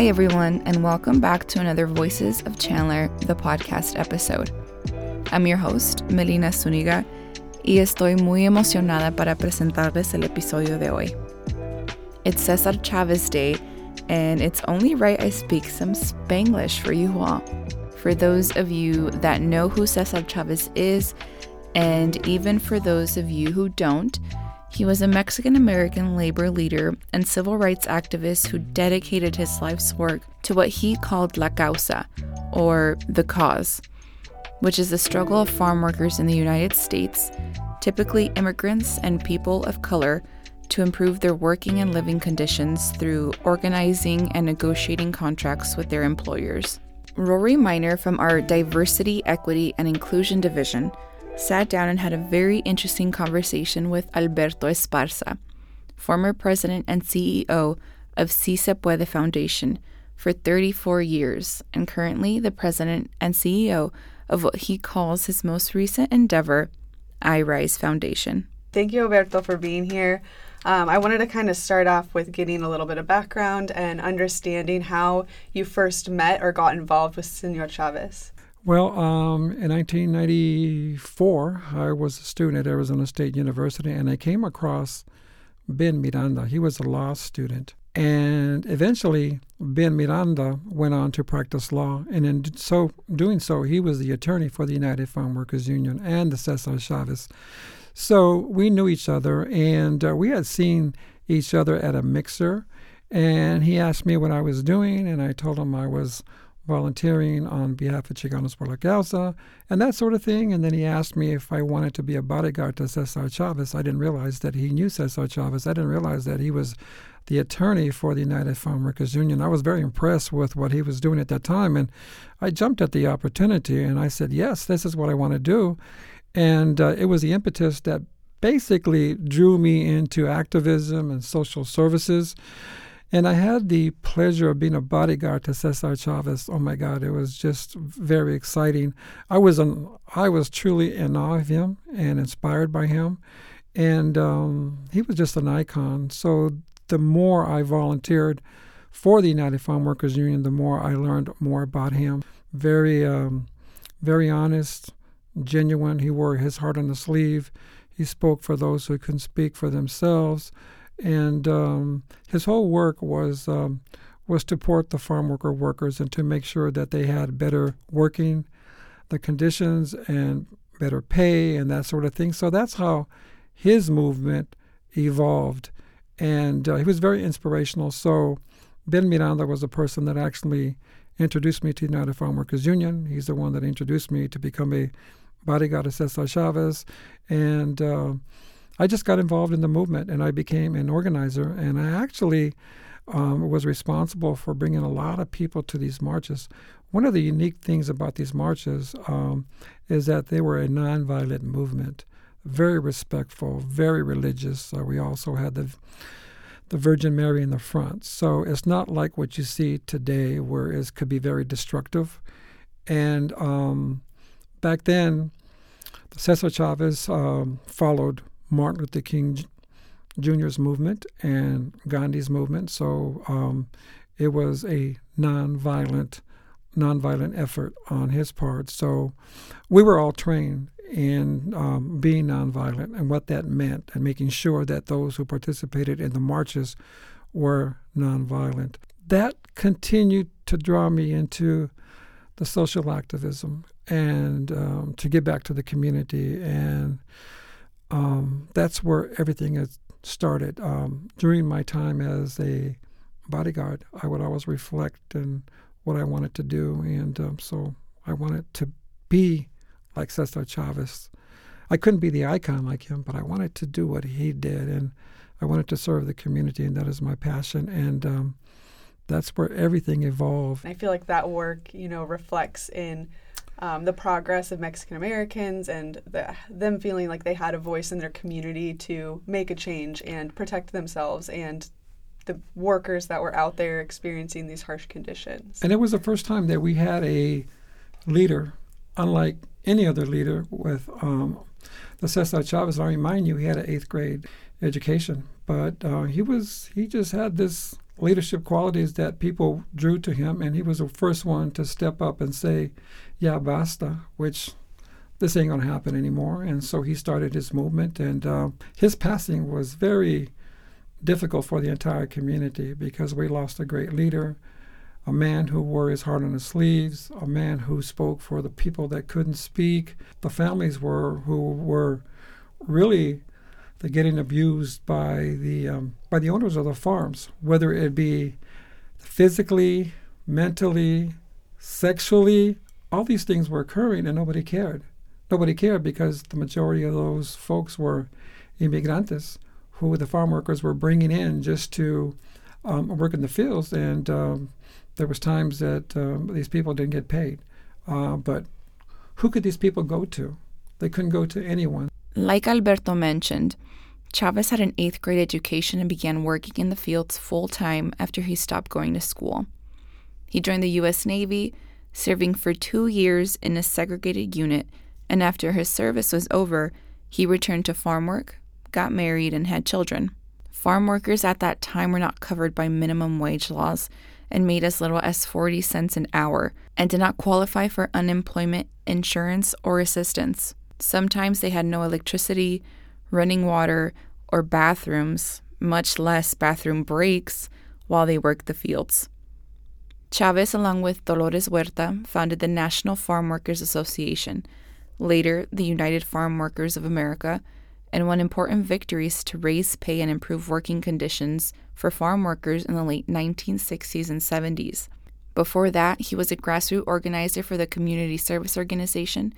Hi, everyone, and welcome back to another Voices of Chandler, the podcast episode. I'm your host, Melina Zuniga, y estoy muy emocionada para presentarles el episodio de hoy. It's Cesar Chavez Day, and it's only right I speak some Spanglish for you all. For those of you that know who Cesar Chavez is, and even for those of you who don't, he was a Mexican American labor leader and civil rights activist who dedicated his life's work to what he called La Causa, or the cause, which is the struggle of farm workers in the United States, typically immigrants and people of color, to improve their working and living conditions through organizing and negotiating contracts with their employers. Rory Miner from our Diversity, Equity, and Inclusion Division sat down and had a very interesting conversation with Alberto Esparza, former president and CEO of Si Se Puede Foundation for 34 years, and currently the president and CEO of what he calls his most recent endeavor, iRise Foundation. Thank you, Alberto, for being here. Um, I wanted to kind of start off with getting a little bit of background and understanding how you first met or got involved with Senor Chavez. Well, um, in 1994, I was a student at Arizona State University, and I came across Ben Miranda. He was a law student. And eventually, Ben Miranda went on to practice law. And in so doing so, he was the attorney for the United Farm Workers Union and the Cesar Chavez. So we knew each other, and uh, we had seen each other at a mixer. And he asked me what I was doing, and I told him I was volunteering on behalf of Chicanos por la Causa and that sort of thing. And then he asked me if I wanted to be a bodyguard to Cesar Chavez. I didn't realize that he knew Cesar Chavez. I didn't realize that he was the attorney for the United Farm Workers Union. I was very impressed with what he was doing at that time. And I jumped at the opportunity and I said, yes, this is what I want to do. And uh, it was the impetus that basically drew me into activism and social services. And I had the pleasure of being a bodyguard to Cesar Chavez. Oh my God, it was just very exciting. I was an, I was truly in awe of him and inspired by him, and um, he was just an icon. So the more I volunteered for the United Farm Workers Union, the more I learned more about him. Very, um, very honest, genuine. He wore his heart on the sleeve. He spoke for those who couldn't speak for themselves and um, his whole work was um, was to support the farm worker workers and to make sure that they had better working the conditions and better pay and that sort of thing. So that's how his movement evolved, and uh, he was very inspirational. So Ben Miranda was a person that actually introduced me to the United Farm Workers Union. He's the one that introduced me to become a bodyguard of Cesar Chavez, and uh, I just got involved in the movement and I became an organizer. And I actually um, was responsible for bringing a lot of people to these marches. One of the unique things about these marches um, is that they were a nonviolent movement, very respectful, very religious. Uh, we also had the the Virgin Mary in the front. So it's not like what you see today, where it could be very destructive. And um, back then, Cesar Chavez um, followed Martin Luther King Jr.'s movement and Gandhi's movement. So um, it was a nonviolent, nonviolent effort on his part. So we were all trained in um, being nonviolent and what that meant, and making sure that those who participated in the marches were nonviolent. That continued to draw me into the social activism and um, to get back to the community and um, that's where everything has started. Um, during my time as a bodyguard, I would always reflect on what I wanted to do, and um, so I wanted to be like Cesar Chavez. I couldn't be the icon like him, but I wanted to do what he did, and I wanted to serve the community, and that is my passion. And um, that's where everything evolved. I feel like that work, you know, reflects in um, the progress of Mexican Americans and the, them feeling like they had a voice in their community to make a change and protect themselves and the workers that were out there experiencing these harsh conditions. And it was the first time that we had a leader, unlike any other leader, with um, the Cesar Chavez. I remind you, he had an eighth grade education, but uh, he was he just had this leadership qualities that people drew to him, and he was the first one to step up and say, "Yeah, basta," which this ain't gonna happen anymore. And so he started his movement, and uh, his passing was very difficult for the entire community because we lost a great leader, a man who wore his heart on his sleeves, a man who spoke for the people that couldn't speak. The families were who were really they're getting abused by the um, by the owners of the farms, whether it be physically, mentally, sexually. All these things were occurring, and nobody cared. Nobody cared because the majority of those folks were immigrantes, who the farm workers were bringing in just to um, work in the fields, and um, there was times that um, these people didn't get paid. Uh, but who could these people go to? They couldn't go to anyone. Like Alberto mentioned, Chavez had an eighth grade education and began working in the fields full time after he stopped going to school. He joined the U.S. Navy, serving for two years in a segregated unit, and after his service was over, he returned to farm work, got married, and had children. Farm workers at that time were not covered by minimum wage laws and made as little as 40 cents an hour and did not qualify for unemployment insurance or assistance. Sometimes they had no electricity, running water, or bathrooms, much less bathroom breaks, while they worked the fields. Chavez, along with Dolores Huerta, founded the National Farm Workers Association, later the United Farm Workers of America, and won important victories to raise pay and improve working conditions for farm workers in the late 1960s and 70s. Before that, he was a grassroots organizer for the Community Service Organization,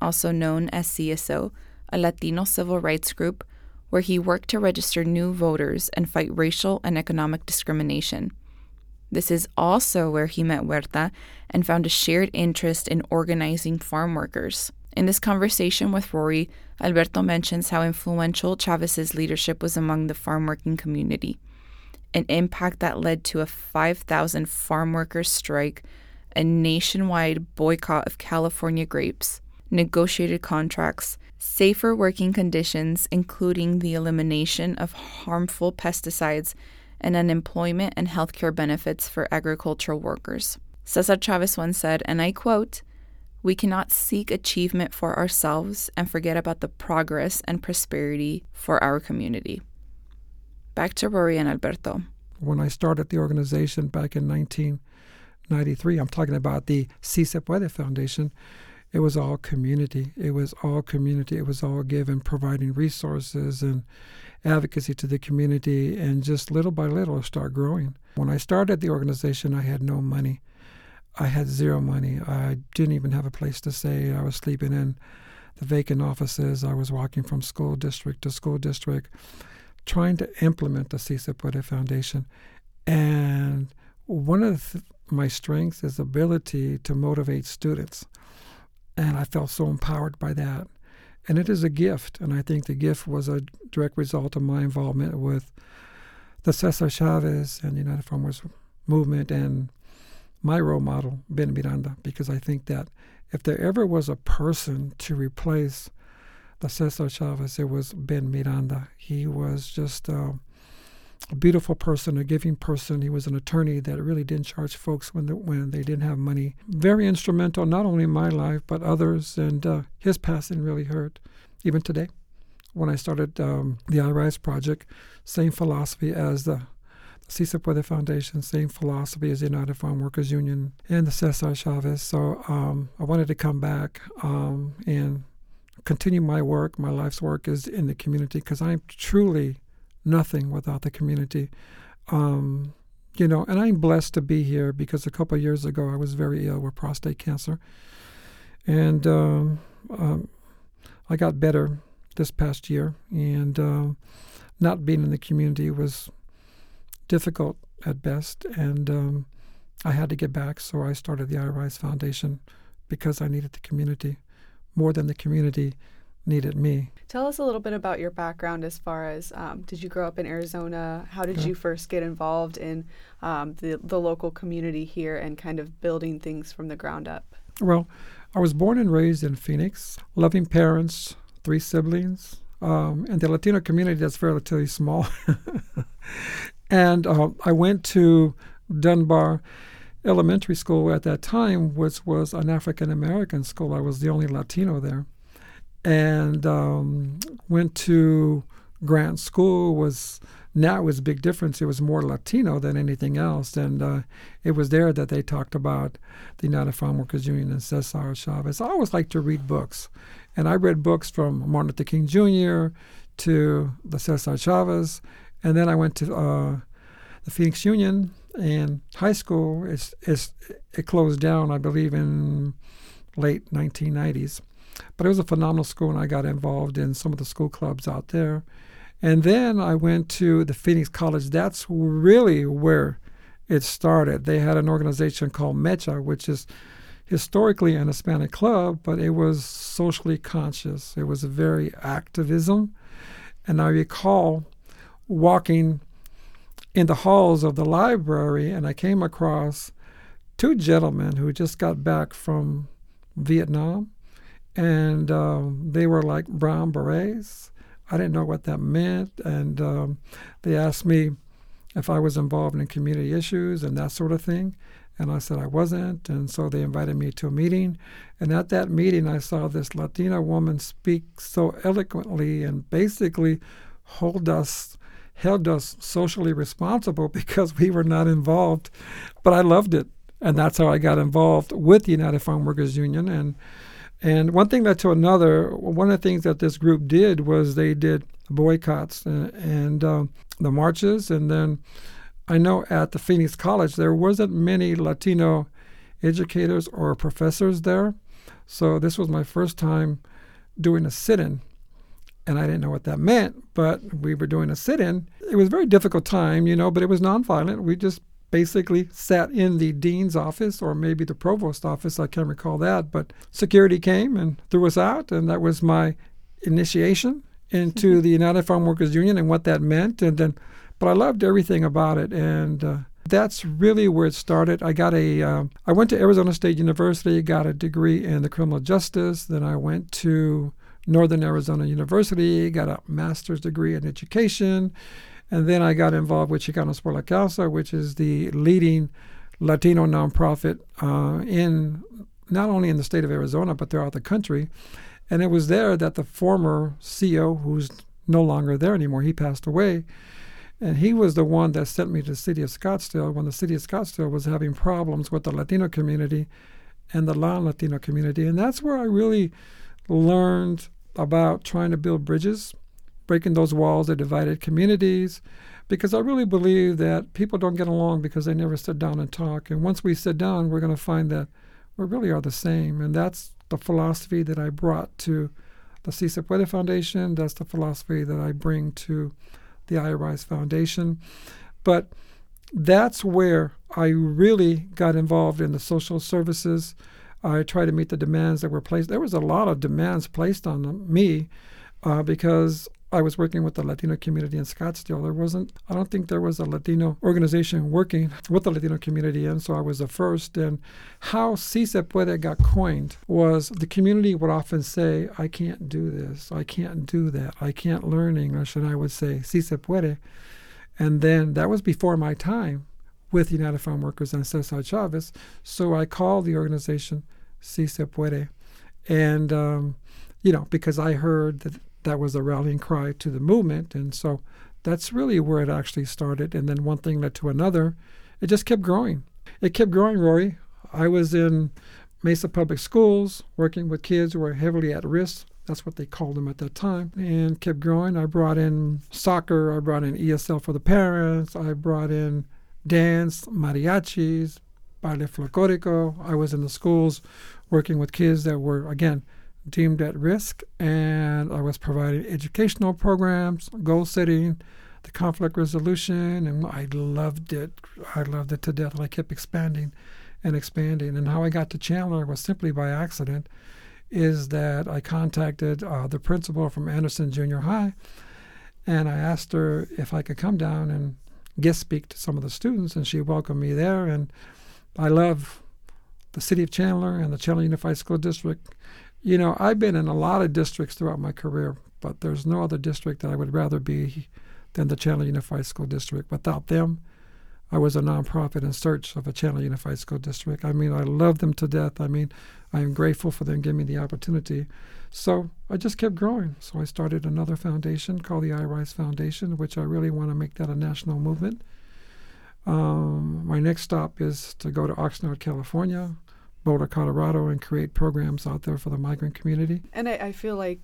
also known as CSO, a Latino civil rights group, where he worked to register new voters and fight racial and economic discrimination. This is also where he met Huerta and found a shared interest in organizing farm workers. In this conversation with Rory, Alberto mentions how influential Chavez's leadership was among the farm working community, an impact that led to a 5,000 farm workers strike, a nationwide boycott of California grapes, negotiated contracts, safer working conditions, including the elimination of harmful pesticides, and unemployment and healthcare benefits for agricultural workers. Cesar Chavez once said, and I quote, We cannot seek achievement for ourselves and forget about the progress and prosperity for our community. Back to Rory and Alberto. When I started the organization back in 1993, I'm talking about the Si Se Puede Foundation, it was all community. It was all community. It was all given, providing resources and advocacy to the community, and just little by little start growing. When I started the organization, I had no money. I had zero money. I didn't even have a place to stay. I was sleeping in the vacant offices. I was walking from school district to school district, trying to implement the Si Se Puede Foundation. And one of my strengths is ability to motivate students. And I felt so empowered by that. And it is a gift. And I think the gift was a direct result of my involvement with the Cesar Chavez and the United Farmers Movement and my role model, Ben Miranda, because I think that if there ever was a person to replace the Cesar Chavez, it was Ben Miranda. He was just. Uh, a beautiful person, a giving person. He was an attorney that really didn't charge folks when they, when they didn't have money. Very instrumental, not only in my life but others. And uh, his passing really hurt, even today. When I started um, the iRise project, same philosophy as the Si Puede Foundation, same philosophy as the United Farm Workers Union and the Cesar Chavez. So um, I wanted to come back um, and continue my work. My life's work is in the community because I'm truly nothing without the community. Um, you know, and I'm blessed to be here because a couple years ago I was very ill with prostate cancer, and um, um, I got better this past year. And um, not being in the community was difficult at best, and um, I had to get back. So I started the iRise Foundation because I needed the community more than the community needed me. Tell us a little bit about your background as far as um, did you grow up in Arizona? How did yeah. you first get involved in um, the, the local community here and kind of building things from the ground up? Well, I was born and raised in Phoenix, loving parents, three siblings. Um, and the Latino community that's relatively small. And uh, I went to Dunbar Elementary School at that time, which was an African American school. I was the only Latino there. And um, went to Grant School, was now it was a big difference. It was more Latino than anything else. And uh, it was there that they talked about the United Farm Workers Union and Cesar Chavez. I always like to read books. And I read books from Martin Luther King Jr. to the Cesar Chavez. And then I went to uh, the Phoenix Union and high school. It's, it's, it closed down, I believe, in late 1990s. But it was a phenomenal school, and I got involved in some of the school clubs out there. And then I went to the Phoenix College. That's really where it started. They had an organization called MECHA, which is historically an Hispanic club, but it was socially conscious. It was very activism. And I recall walking in the halls of the library, and I came across two gentlemen who just got back from Vietnam, and um, they were like brown berets. I didn't know what that meant, and um, they asked me if I was involved in community issues and that sort of thing. And I said I wasn't. And so they invited me to a meeting. And at that meeting, I saw this Latina woman speak so eloquently and basically hold us, held us socially responsible because we were not involved. But I loved it. And that's how I got involved with the United Farm Workers Union. And and one thing led to another. One of the things that this group did was they did boycotts and, and uh, the marches. And then I know at the Phoenix College there wasn't many Latino educators or professors there. So this was my first time doing a sit-in. And I didn't know what that meant, but we were doing a sit-in. It was a very difficult time, you know, but it was nonviolent. We just basically sat in the dean's office or maybe the provost office. I can't recall that, but security came and threw us out, and that was my initiation into the United Farm Workers Union and what that meant. And then, but I loved everything about it, and uh, that's really where it started. I got a, uh, I went to Arizona State University, got a degree in the criminal justice. Then I went to Northern Arizona University, got a master's degree in education. And then I got involved with Chicanos por la Causa, which is the leading Latino nonprofit uh, in not only in the state of Arizona, but throughout the country. And it was there that the former CEO, who's no longer there anymore, he passed away. And he was the one that sent me to the city of Scottsdale when the city of Scottsdale was having problems with the Latino community and the non Latino community. And that's where I really learned about trying to build bridges breaking those walls that divided communities, because I really believe that people don't get along because they never sit down and talk. And once we sit down, we're going to find that we really are the same. And that's the philosophy that I brought to the Se Puede Foundation. That's the philosophy that I bring to the iRise Foundation. But that's where I really got involved in the social services. I tried to meet the demands that were placed. There was a lot of demands placed on me uh, because I was working with the Latino community in Scottsdale. There wasn't, I don't think there was a Latino organization working with the Latino community, and so I was the first. And how Si Se Puede got coined was the community would often say, I can't do this, I can't do that, I can't learn English. And I would say, Si Se Puede. And then that was before my time with United Farm Workers and Cesar Chavez. So I called the organization Si Se Puede. And, um, you know, because I heard that that was a rallying cry to the movement. And so that's really where it actually started. And then one thing led to another. It just kept growing. It kept growing, Rory. I was in Mesa Public Schools working with kids who were heavily at risk. That's what they called them at that time. And kept growing. I brought in soccer. I brought in ESL for the parents. I brought in dance, mariachis, baile folklorico. I was in the schools working with kids that were, again, deemed at risk, and I was providing educational programs, goal setting, the conflict resolution, and I loved it. I loved it to death. And I kept expanding and expanding. And how I got to Chandler was simply by accident. Is that I contacted uh, the principal from Andersen Junior High, and I asked her if I could come down and guest speak to some of the students, and she welcomed me there. And I love the city of Chandler and the Chandler Unified School District you know, I've been in a lot of districts throughout my career, but there's no other district that I would rather be than the Chandler Unified School District. Without them, I was a nonprofit in search of a Chandler Unified School District. I mean, I love them to death. I mean, I am grateful for them giving me the opportunity. So I just kept growing. So I started another foundation called the iRise Foundation, which I really want to make that a national movement. Um, my next stop is to go to Oxnard, California, Boulder, Colorado, and create programs out there for the migrant community. And I, I feel like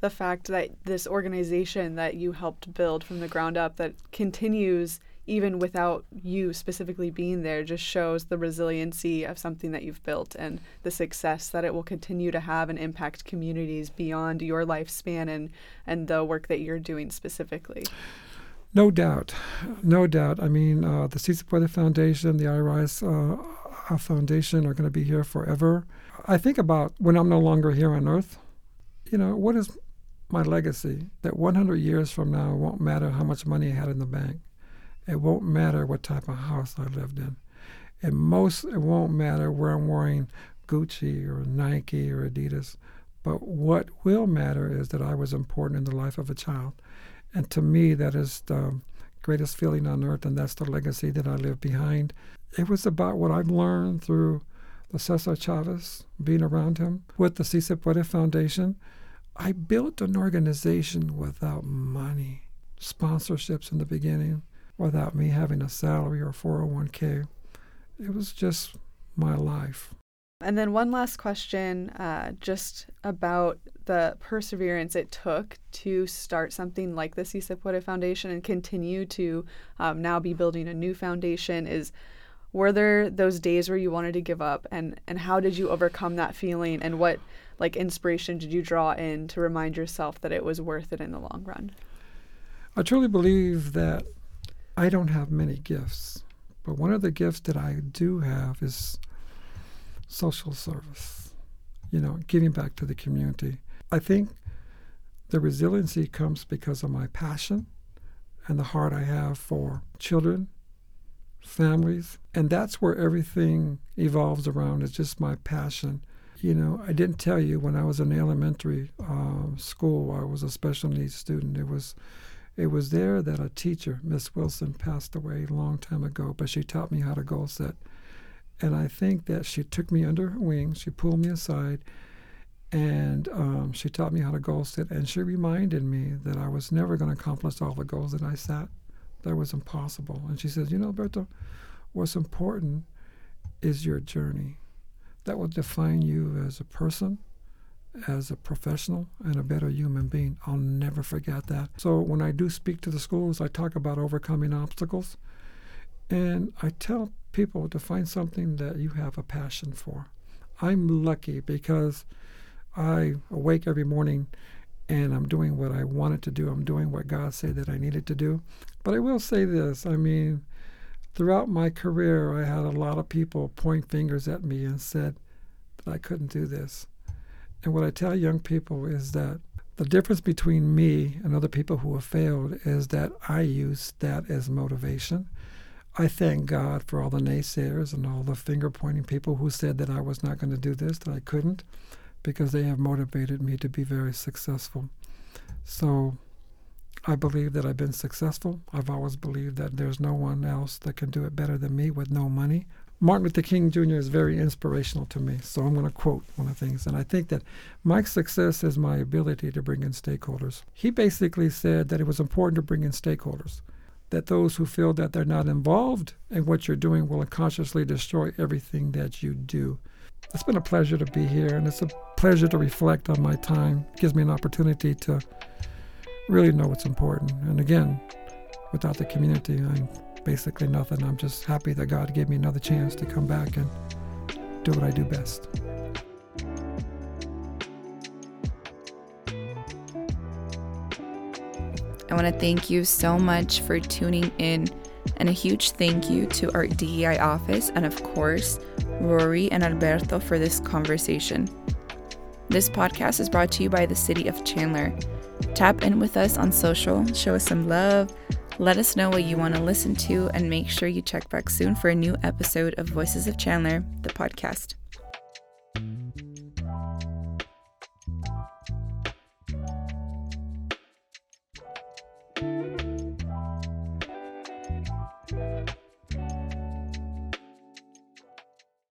the fact that this organization that you helped build from the ground up that continues even without you specifically being there just shows the resiliency of something that you've built and the success that it will continue to have and impact communities beyond your lifespan and and the work that you're doing specifically. No doubt. No doubt. I mean uh, the Se Puede foundation the irise uh, foundation are going to be here forever i think about when i'm no longer here on earth you know what is my legacy that 100 years from now it won't matter how much money i had in the bank it won't matter what type of house I lived in. And most, it won't matter where I'm wearing Gucci or Nike or Adidas. But what will matter is that I was important in the life of a child. And to me, that is the greatest feeling on earth, and that's the legacy that I leave behind. It was about what I've learned through the Cesar Chavez, being around him, with the Si Se Puede Foundation. I built an organization without money, sponsorships in the beginning, without me having a salary or 401k. It was just my life. And then one last question, uh, just about the perseverance it took to start something like the Si Se Puede Foundation and continue to um, now be building a new foundation. Is were there those days where you wanted to give up, and and how did you overcome that feeling, and what like inspiration did you draw in to remind yourself that it was worth it in the long run? I truly believe that I don't have many gifts, but one of the gifts that I do have is social service, you know, giving back to the community. I think the resiliency comes because of my passion and the heart I have for children, families, and that's where everything evolves around. It's just my passion. You know, I didn't tell you when I was in elementary uh, school, I was a special needs student. It was it was there that a teacher, Miss Wilson, passed away a long time ago, but she taught me how to goal set. And I think that she took me under her wing, she pulled me aside, and um, she taught me how to goal set. And she reminded me that I was never going to accomplish all the goals that I set. That was impossible. And she says, You know, Alberto, what's important is your journey. That will define you as a person as a professional and a better human being. I'll never forget that. So when I do speak to the schools, I talk about overcoming obstacles. And I tell people to find something that you have a passion for. I'm lucky because I awake every morning and I'm doing what I wanted to do. I'm doing what God said that I needed to do. But I will say this I mean, throughout my career, I had a lot of people point fingers at me and said that I couldn't do this. And what I tell young people is that the difference between me and other people who have failed is that I use that as motivation. I thank God for all the naysayers and all the finger pointing people who said that I was not going to do this, that I couldn't, because they have motivated me to be very successful. So I believe that I've been successful. I've always believed that there's no one else that can do it better than me with no money. Martin Luther King Jr. is very inspirational to me. So I'm going to quote one of the things. And I think that my success is my ability to bring in stakeholders. He basically said that it was important to bring in stakeholders, that those who feel that they're not involved in what you're doing will unconsciously destroy everything that you do. It's been a pleasure to be here, and it's a pleasure to reflect on my time. It gives me an opportunity to really know what's important. And again, without the community, I'm basically nothing. I'm just happy that God gave me another chance to come back and do what I do best. I want to thank you so much for tuning in, and a huge thank you to our DEI office and, of course, Rory and Alberto for this conversation. This podcast is brought to you by the City of Chandler. Tap in with us on social, show us some love let us know what you want to listen to, and make sure you check back soon for a new episode of Voices of Chandler, the podcast.